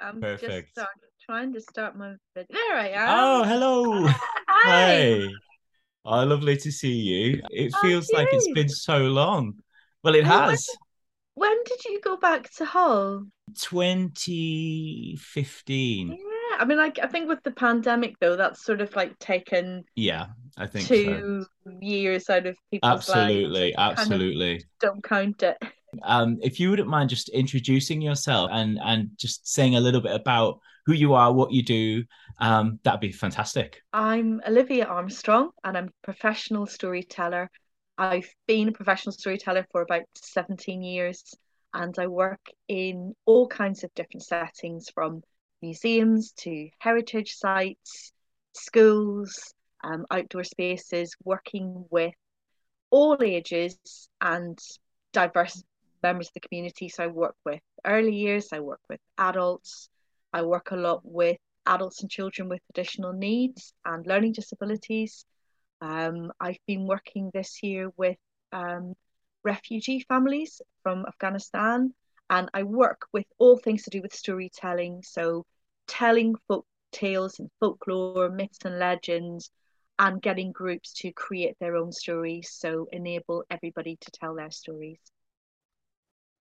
I'm Perfect. just trying to start my video. There I am. Oh, hello. Hi. Hey. Oh, lovely to see you. It Oh, feels like it's been so long. Well, it Oh, when- has. When did you go back to Hull? 2015. Yeah, I mean, like I think with the pandemic though, that's sort of like taken Yeah, I think so. two years out of people's Absolutely, lives. Kind of absolutely. don't count it. Um, if you wouldn't mind just introducing yourself and and just saying a little bit about who you are, what you do, um, that'd be fantastic. I'm Olivia Armstrong and I'm a professional storyteller. I've been a professional storyteller for about 17 years and I work in all kinds of different settings from museums to heritage sites, schools, um, outdoor spaces, working with all ages and diverse members of the community. So I work with early years, I work with adults, I work a lot with adults and children with additional needs and learning disabilities. Um, I've been working this year with um, refugee families from Afghanistan, and I work with all things to do with storytelling. So, telling folk tales and folklore, myths and legends, and getting groups to create their own stories. So, enable everybody to tell their stories.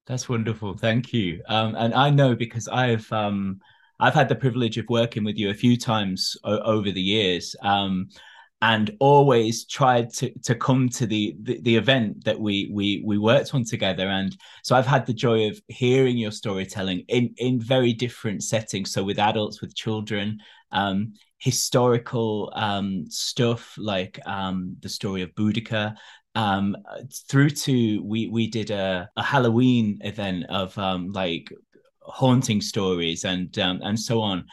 That's wonderful. Thank you. Um, and I know because I've um, I've had the privilege of working with you a few times o- over the years, um, and always tried to to come to the, the the event that we we we worked on together. And so I've had the joy of hearing your storytelling in in very different settings. So with adults, with children, um, historical um, stuff like um, the story of Boudica, um through to we we did a, a halloween event of um like haunting stories and um and so on.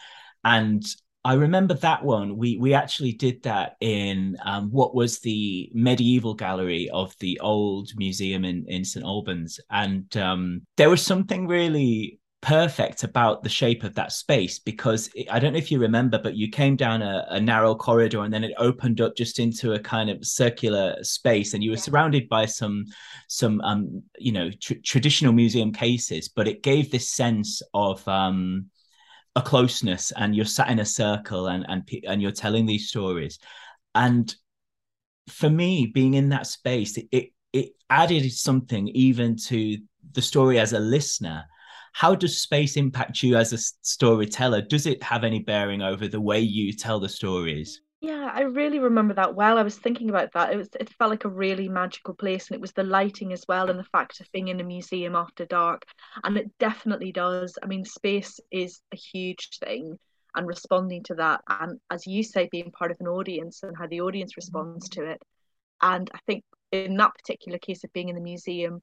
And i remember that one. We we actually did that in um what was the medieval gallery of the old museum in in st albans. And um there was something really perfect about the shape of that space because it, I don't know if you remember, but you came down a, a, narrow corridor and then it opened up just into a kind of circular space, and you were yeah. surrounded by some some um you know tr- traditional museum cases, but it gave this sense of um a closeness, and you're sat in a circle and and and you're telling these stories, and for me, being in that space, it, it it added something even to the story as a listener how does space impact you as a storyteller? Does it have any bearing over the way you tell the stories? Yeah i really remember that well. I was thinking about that. It was it felt like a really magical place and it was the lighting as well and the fact of being in a museum after dark and it definitely does. I mean space is a huge thing and responding to that and as you say being part of an audience and how the audience responds to it. And i think in that particular case of being in the museum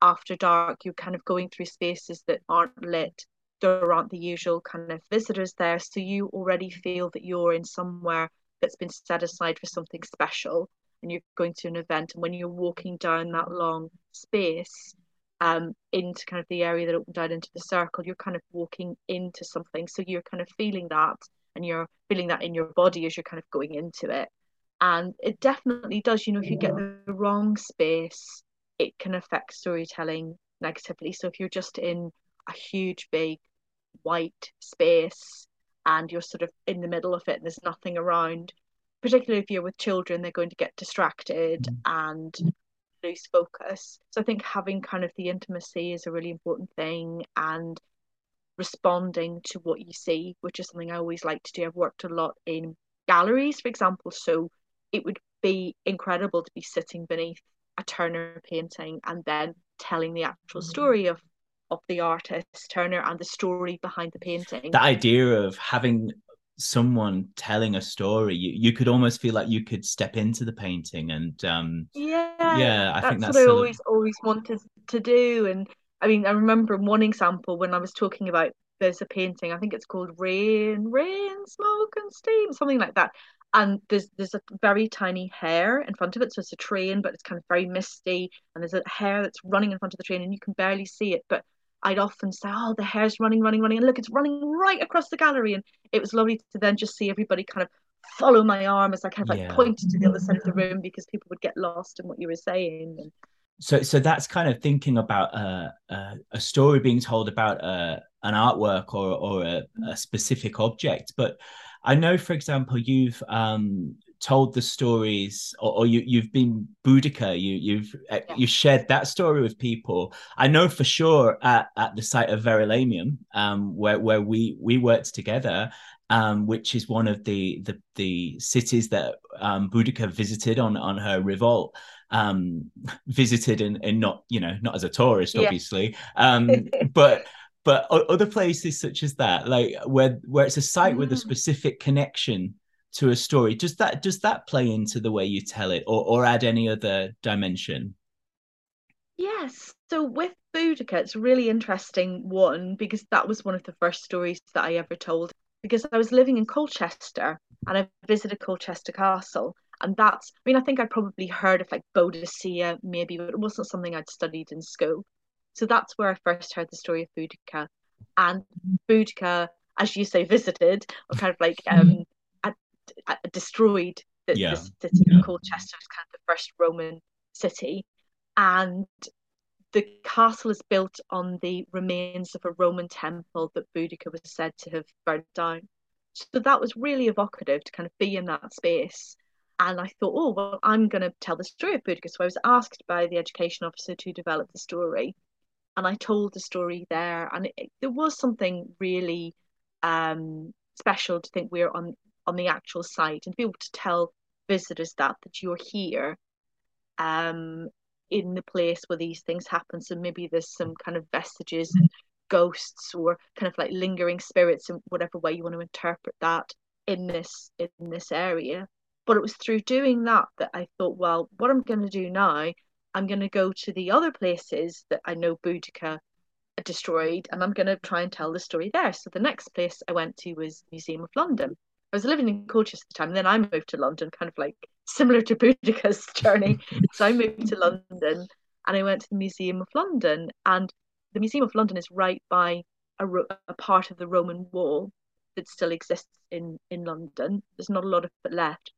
after dark you're kind of going through spaces that aren't lit there aren't the usual kind of visitors there. So you already feel that you're in somewhere that's been set aside for something special and you're going to an event. And when you're walking down that long space um into kind of the area that opened out into the circle you're kind of walking into something. So you're kind of feeling that and you're feeling that in your body as you're kind of going into it. And it definitely does you know if you get the wrong space it can affect storytelling negatively. So if you're just in a huge, big, white space and you're sort of in the middle of it and there's nothing around, particularly if you're with children, they're going to get distracted mm-hmm. and lose focus. So I think having kind of the intimacy is a really important thing and responding to what you see, which is something I always like to do. I've worked a lot in galleries, for example, so it would be incredible to be sitting beneath a Turner painting and then telling the actual story of of the artist Turner and the story behind the painting. The idea of having someone telling a story, you, you could almost feel like you could step into the painting and um yeah, yeah, I that's think that's what I always of, always wanted to do. And I mean, I remember one example when I was talking about there's a painting, I think it's called Rain, Rain, Smoke and Steam, something like that and there's there's a very tiny hare in front of it so it's a train but it's kind of very misty and there's a hare that's running in front of the train and you can barely see it but I'd often say oh the hare's running running running and look it's running right across the gallery and it was lovely to then just see everybody kind of follow my arm as I kind of like Yeah. pointed to the other side of the room because people would get lost in what you were saying and so so that's kind of thinking about uh, uh, a story being told about a an artwork or or a, a specific object. But I know, for example, you've um, told the stories or, or, you you've been Boudica you you've uh, yeah. you shared that story with people I know for sure at, at the site of Verulamium um where where we we worked together um which is one of the the the cities that um Boudica visited on on her revolt um visited and, and not you know not as a tourist yeah. obviously um but but other places such as that like where where it's a site mm. with a mm. specific connection to a story does that does that play into the way you tell it or, or add any other dimension yes so with Boudica it's a really interesting one because that was one of the first stories that I ever told because I was living in Colchester and I visited Colchester Castle and that's I mean I think I'd probably heard of like Boadicea maybe but it wasn't something I'd studied in school so that's where I first heard the story of Boudica and Boudica as you say visited or kind of like um destroyed the, yeah. the city yeah. of Colchester was kind of the first Roman city, and the castle is built on the remains of a Roman temple that Boudica was said to have burned down. So that was really evocative to kind of be in that space. And I thought, oh, well, I'm going to tell the story of Boudica. So I was asked by the education officer to develop the story. And I told the story there. And it, it, there was something really um, special to think we're on on the actual site and be able to tell visitors that that you're here um in the place where these things happen so maybe there's some kind of vestiges and ghosts or kind of like lingering spirits in whatever way you want to interpret that in this in this area but it was through doing that that I thought well what I'm going to do now I'm going to go to the other places that I know Boudica destroyed and I'm going to try and tell the story there so the next place I went to was Museum of London I was living in Colchester at the time, and then I moved to London, kind of like similar to Boudica's journey. so I moved to London, and I went to the Museum of London, and the Museum of London is right by a, a part of the Roman wall that still exists in in London. There's not a lot of it left.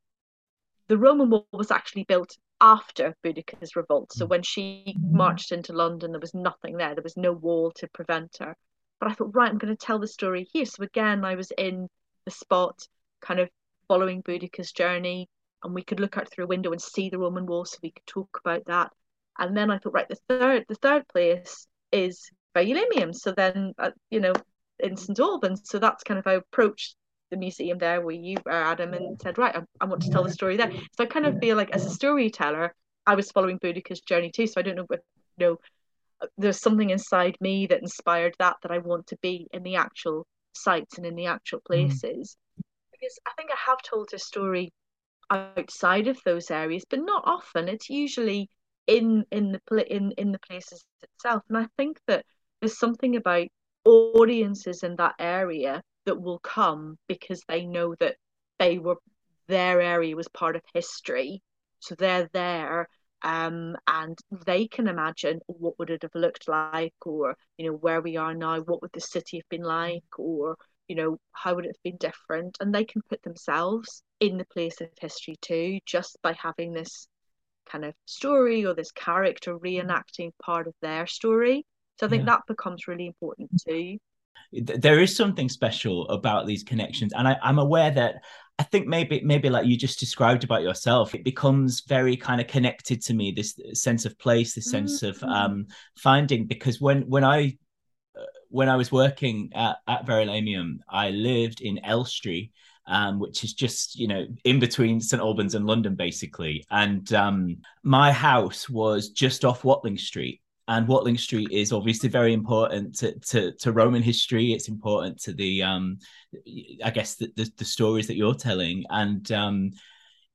The Roman wall was actually built after Boudica's revolt. So when she marched into London, there was nothing there. There was no wall to prevent her. But I thought, right, I'm going to tell the story here. So again, I was in the spot kind of following Boudica's journey, and we could look out through a window and see the Roman wall, so we could talk about that. And then I thought, right, the third the third place is Verulamium. So then, uh, you know, in St Albans. So that's kind of how I approached the museum there where you were, Adam, and said, right, I, I want to tell the story there. So I kind of feel like as a storyteller, I was following Boudica's journey too. So I don't know, but you know, there's something inside me that inspired that that I want to be in the actual sites and in the actual mm. places. Mm because I think I have told a story outside of those areas, but not often. It's usually in in the in in the places itself, and I think that there's something about audiences in that area that will come because they know that they were their area was part of history, so they're there. Um, and they can imagine what would it have looked like, or you know where we are now, what would the city have been like, or you know, how would it have been different? And they can put themselves in the place of history too, just by having this kind of story or this character reenacting part of their story. So I think yeah. that becomes really important too. There is something special about these connections, and I, I'm aware that I think maybe maybe like you just described about yourself, it becomes very kind of connected to me. This sense of place, this sense mm-hmm. of um, finding. Because when when I when I was working at, at Verulamium, I lived in Elstree, um, which is just you know in between St Albans and London, basically. And um, my house was just off Watling Street, and Watling Street is obviously very important to, to, to Roman history. It's important to the, um, I guess, the, the, the stories that you're telling. And um,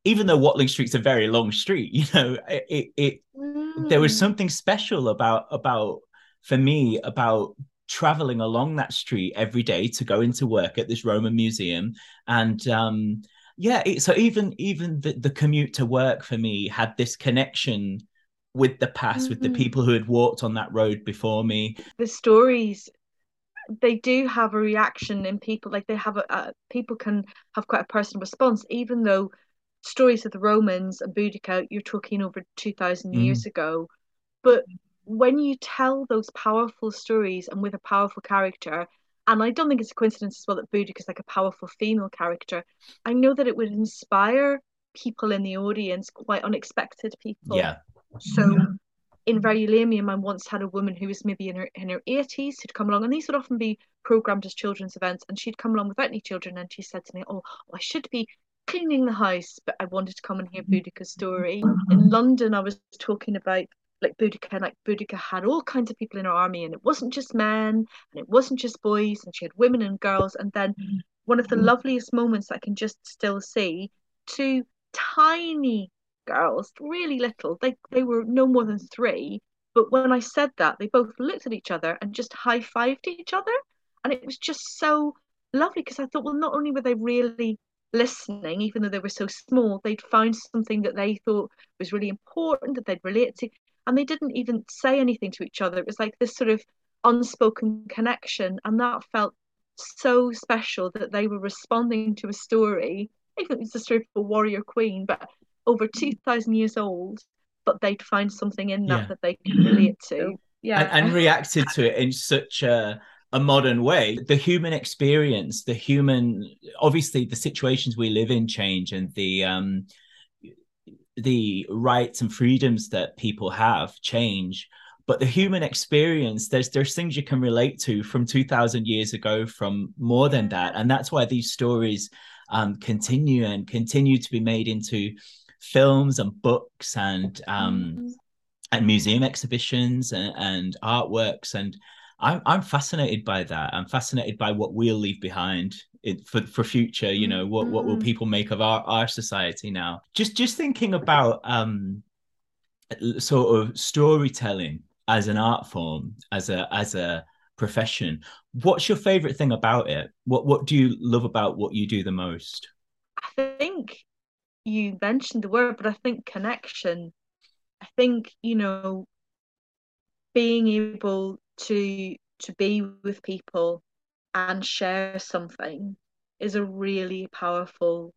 even though Watling Street's a very long street, you know, it, it, mm. there was mm. something special about about for me about traveling along that street every day to go into work at this Roman museum. And um, yeah, it, so even even the, the commute to work for me had this connection with the past, mm-hmm. with the mm-hmm. people who had walked on that road before me. The stories they do have a reaction in people like they have a, a people can have quite a personal response even though stories of the romans and boudica you're talking over 2000 mm. years ago but when you tell those powerful stories and with a powerful character, and I don't think it's a coincidence as well that Boudica is like a powerful female character. I know that it would inspire people in the audience, quite unexpected people. Yeah. So mm-hmm. in Verulamium, I once had a woman who was maybe in her in her 80s who'd come along, and these would often be programmed as children's events, and she'd come along without any children, and she said to me, "Oh, I should be cleaning the house, but I wanted to come and hear mm-hmm. Boudica's story." In London, I was talking about like Boudica, like Boudica had all kinds of people in her army, and it wasn't just men, and it wasn't just boys, and she had women and girls. And then mm-hmm. one of the loveliest moments I can just still see, two tiny girls, really little, they they were no more than three. But when I said that, they both looked at each other and just high fived each other, and it was just so lovely because I thought, well, not only were they really listening, even though they were so small, they'd found something that they thought was really important that they'd relate to, and they didn't even say anything to each other. It was like this sort of unspoken connection, and that felt so special that they were responding to a story. Even if it's a story of a warrior queen, but over two thousand years old, but they'd find something in that yeah. that they can relate to. Yeah, and, and reacted to it in such a a modern way. The human experience the human obviously the situations we live in change and the um the rights and freedoms that people have change. But the human experience there's there's things you can relate to from 2000 years ago from more than that. And that's why these stories um, continue and continue to be made into films and books and um, mm-hmm. and museum exhibitions and, and artworks and I'm I'm fascinated by that. I'm fascinated by what we'll leave behind it, for for future. You know, what what will mm. people make of our our society now? Just just thinking about um sort of storytelling as an art form, as a as a profession. What's your favorite thing about it? What what do you love about what you do the most? I think you mentioned the word, but I think connection. I think you know being able to to be with people and share something is a really powerful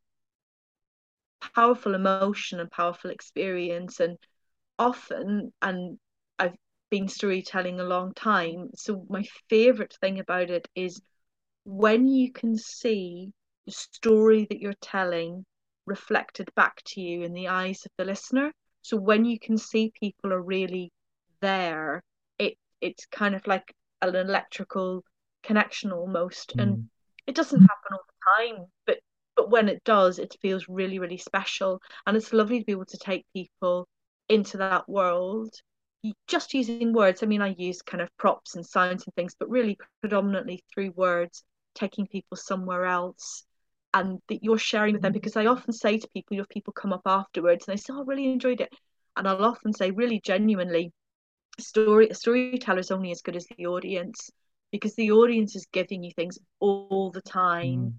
powerful emotion and powerful experience and often and I've been storytelling a long time so my favorite thing about it is when you can see the story that you're telling reflected back to you in the eyes of the listener. So when you can see people are really there it it's kind of like an electrical connection almost. Mm. and it doesn't happen all the time but but when it does it feels really really special. And it's lovely to be able to take people into that world just using words. I mean i use kind of props and signs and things but really predominantly through words taking people somewhere else and that you're sharing with them because i often say to people you have people come up afterwards and they say oh, i really enjoyed it and i'll often say really genuinely story a storyteller is only as good as the audience because the audience is giving you things all the time mm.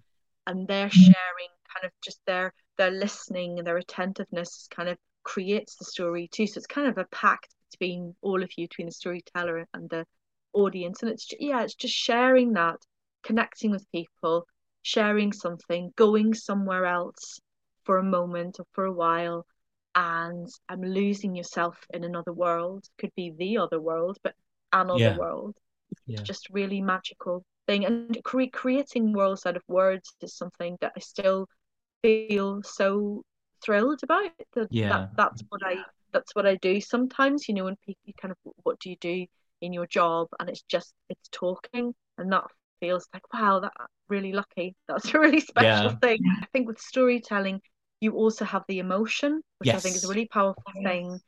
and they're sharing kind of just their their listening and their attentiveness kind of creates the story too. So it's kind of a pact between all of you between the storyteller and the audience. And it's yeah it's just sharing that connecting with people sharing something going somewhere else for a moment or for a while and I'm losing yourself in another world. Could be the other world, but another yeah. world. Yeah. Just really magical thing. And cre- creating worlds out of words is something that I still feel so thrilled about. That, yeah. That, that's what I that's what I do sometimes. You know, when people kind of what do you do in your job, and it's just it's talking, and that feels like wow, that really lucky. That's a really special yeah. thing. I think with storytelling, you also have the emotion, which yes. I think is a really powerful thing.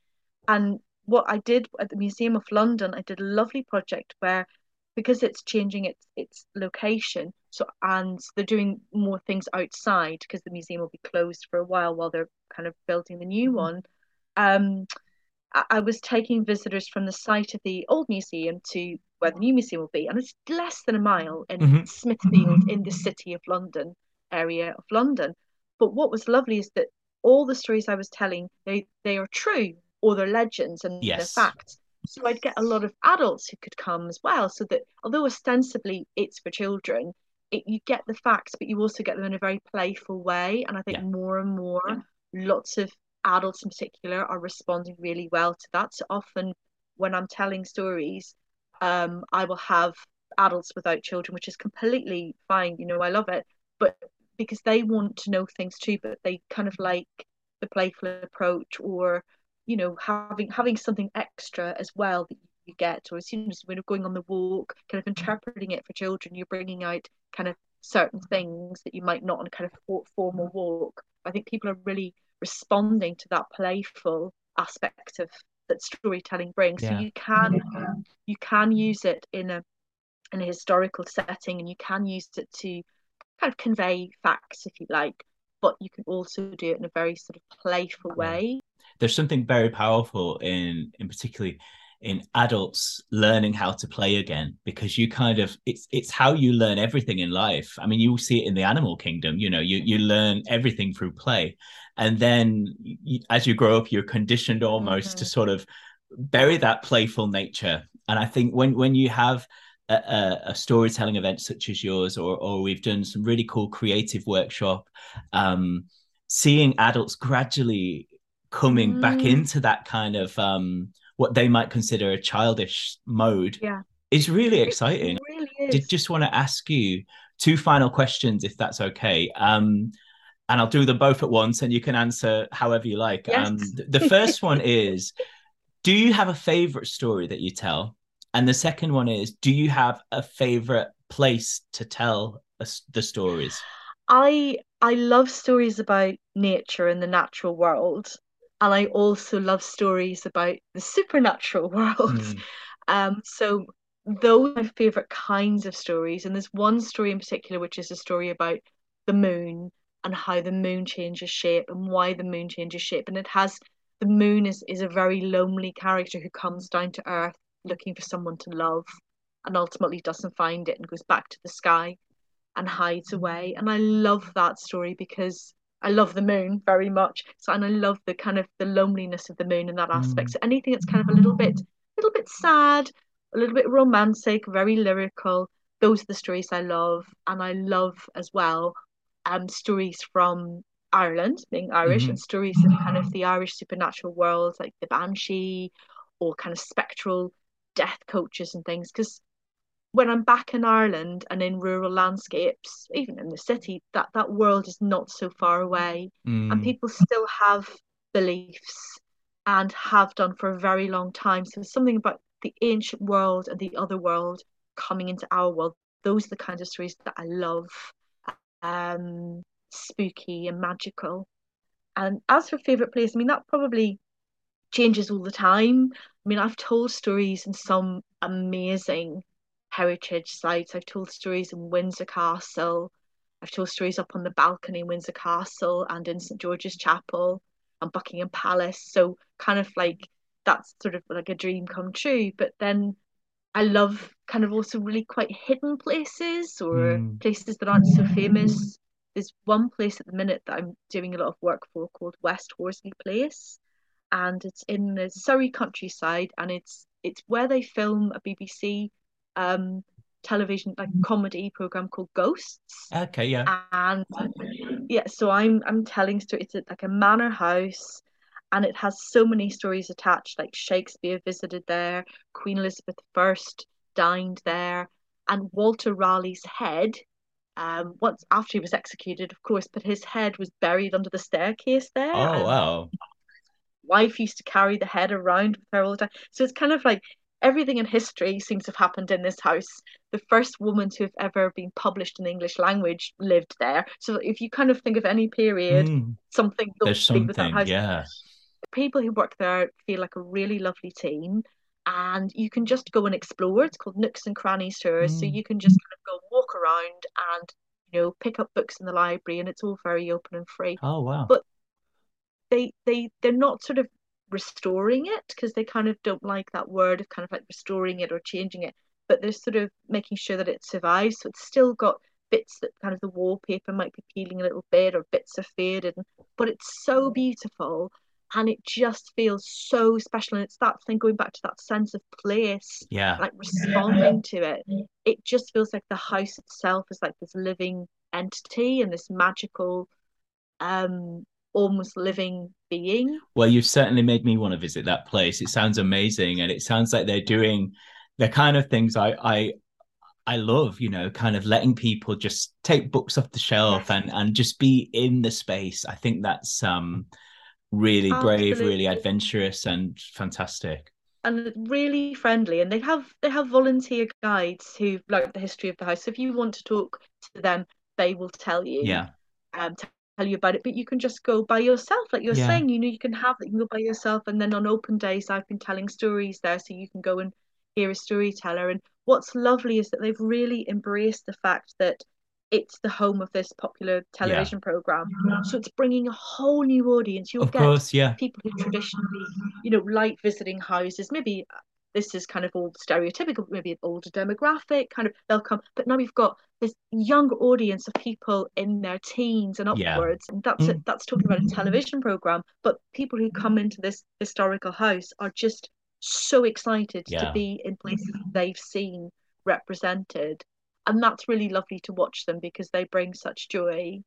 And what I did at the Museum of London, I did a lovely project where because it's changing its its location, so and they're doing more things outside because the museum will be closed for a while while they're kind of building the new mm-hmm. one. Um, I, I was taking visitors from the site of the old museum to where the new museum will be, and it's less than a mile in mm-hmm. Smithfield in the city of London area of London. But what was lovely is that all the stories I was telling, they, they are true or they're legends and yes. they're facts. So I'd get a lot of adults who could come as well. So that although ostensibly it's for children, it, you get the facts, but you also get them in a very playful way. And I think yeah. more and more, lots of adults in particular are responding really well to that. So often when I'm telling stories, um, I will have adults without children, which is completely fine. You know, I love it. But because they want to know things too, but they kind of like the playful approach or, you know, having having something extra as well that you get, or as soon as you're going on the walk, kind of interpreting it for children, you're bringing out kind of certain things that you might not on a kind of formal walk. I think people are really responding to that playful aspect of that storytelling brings. Yeah. So you can you can use it in a in a historical setting, and you can use it to kind of convey facts, if you like, but you can also do it in a very sort of playful way. There's something very powerful in in particularly in adults learning how to play again because you kind of it's it's how you learn everything in life i mean you see it in the animal kingdom you know you you learn everything through play and then you, as you grow up you're conditioned almost mm-hmm. to sort of bury that playful nature and i think when when you have a, a, storytelling event such as yours or or we've done some really cool creative workshop um seeing adults gradually coming mm. back into that kind of um what they might consider a childish mode yeah. is really exciting. Really is. Did just want to ask you two final questions, if that's okay. Um, and I'll do them both at once, and you can answer however you like. Yes. Um, the first one is Do you have a favorite story that you tell? And the second one is Do you have a favorite place to tell a, the stories? I I love stories about nature and the natural world and I also love stories about the supernatural world. Mm. Um, so those are my favorite kinds of stories. And there's one story in particular, which is a story about the moon and how the moon changes shape and why the moon changes shape. And it has the moon is, is a very lonely character who comes down to earth looking for someone to love and ultimately doesn't find it and goes back to the sky and hides away. And I love that story because I love the moon very much. So and I love the kind of the loneliness of the moon in that aspect. Mm. So anything that's kind of a little bit a little bit sad, a little bit romantic, very lyrical, those are the stories I love. And I love as well um stories from Ireland, being Irish, mm-hmm. and stories of kind of the Irish supernatural world, like the Banshee or kind of spectral death coaches and things. Because when I'm back in Ireland and in rural landscapes, even in the city, that that world is not so far away, mm. and people still have beliefs and have done for a very long time. So something about the ancient world and the other world coming into our world. Those are the kinds of stories that I love, um, spooky and magical. And as for favorite place, I mean that probably changes all the time. I mean, I've told stories in some amazing heritage sites. I've told stories in Windsor Castle. I've told stories up on the balcony in Windsor Castle and in St George's Chapel and Buckingham Palace. So kind of like that's sort of like a dream come true. But then I love kind of also really quite hidden places or mm. places that aren't so famous. There's one place at the minute that I'm doing a lot of work for called West Horsley Place, and it's in the Surrey countryside, and it's it's where they film a BBC um television like comedy program called Ghosts. Okay, yeah. And yeah, so I'm I'm telling stories. It's like a manor house, and it has so many stories attached. Like Shakespeare visited there, Queen Elizabeth I dined there, and Walter Raleigh's head. Um, once after he was executed, of course, but his head was buried under the staircase there. Oh wow! Wife used to carry the head around with her all the time. So it's kind of like everything in history seems to have happened in this house. The first woman to have ever been published in the English language lived there. So if you kind of think of any period, mm. something there's something, with that house. yeah. People who work there feel like a really lovely team, and you can just go and explore. It's called Nooks and Crannies tours, mm. so you can just kind of go walk around and you know pick up books in the library, and it's all very open and free. Oh wow! But they they they're not sort of restoring it because they kind of don't like that word of kind of like restoring it or changing it but they're sort of making sure that it survives so it's still got bits that kind of the wallpaper might be peeling a little bit or bits are faded but it's so beautiful and it just feels so special and it's that thing going back to that sense of place yeah. like responding to it. It just feels like the house itself is like this living entity and this magical um almost living being. Well, you've certainly made me want to visit that place. It sounds amazing, and it sounds like they're doing the kind of things I I I love. You know, kind of letting people just take books off the shelf and and just be in the space. I think that's um really brave, Absolutely. really adventurous, and fantastic and really friendly and they have they have volunteer guides who like the history of the house so if you want to talk to them they will tell you yeah um tell you about it but you can just go by yourself like you're yeah. saying you know you can have that you can go by yourself and then on open days i've been telling stories there so you can go and hear a storyteller and what's lovely is that they've really embraced the fact that it's the home of this popular television yeah. program. So it's bringing a whole new audience. You'll of get course, yeah. people who traditionally, you know, like visiting houses. Maybe this is kind of all stereotypical, maybe an older demographic, kind of they'll come. But now we've got this young audience of people in their teens and upwards. Yeah. And that's mm. that's talking about a television program. But people who come into this historical house are just so excited yeah. to be in places they've seen represented and that's really lovely to watch them because they bring such joy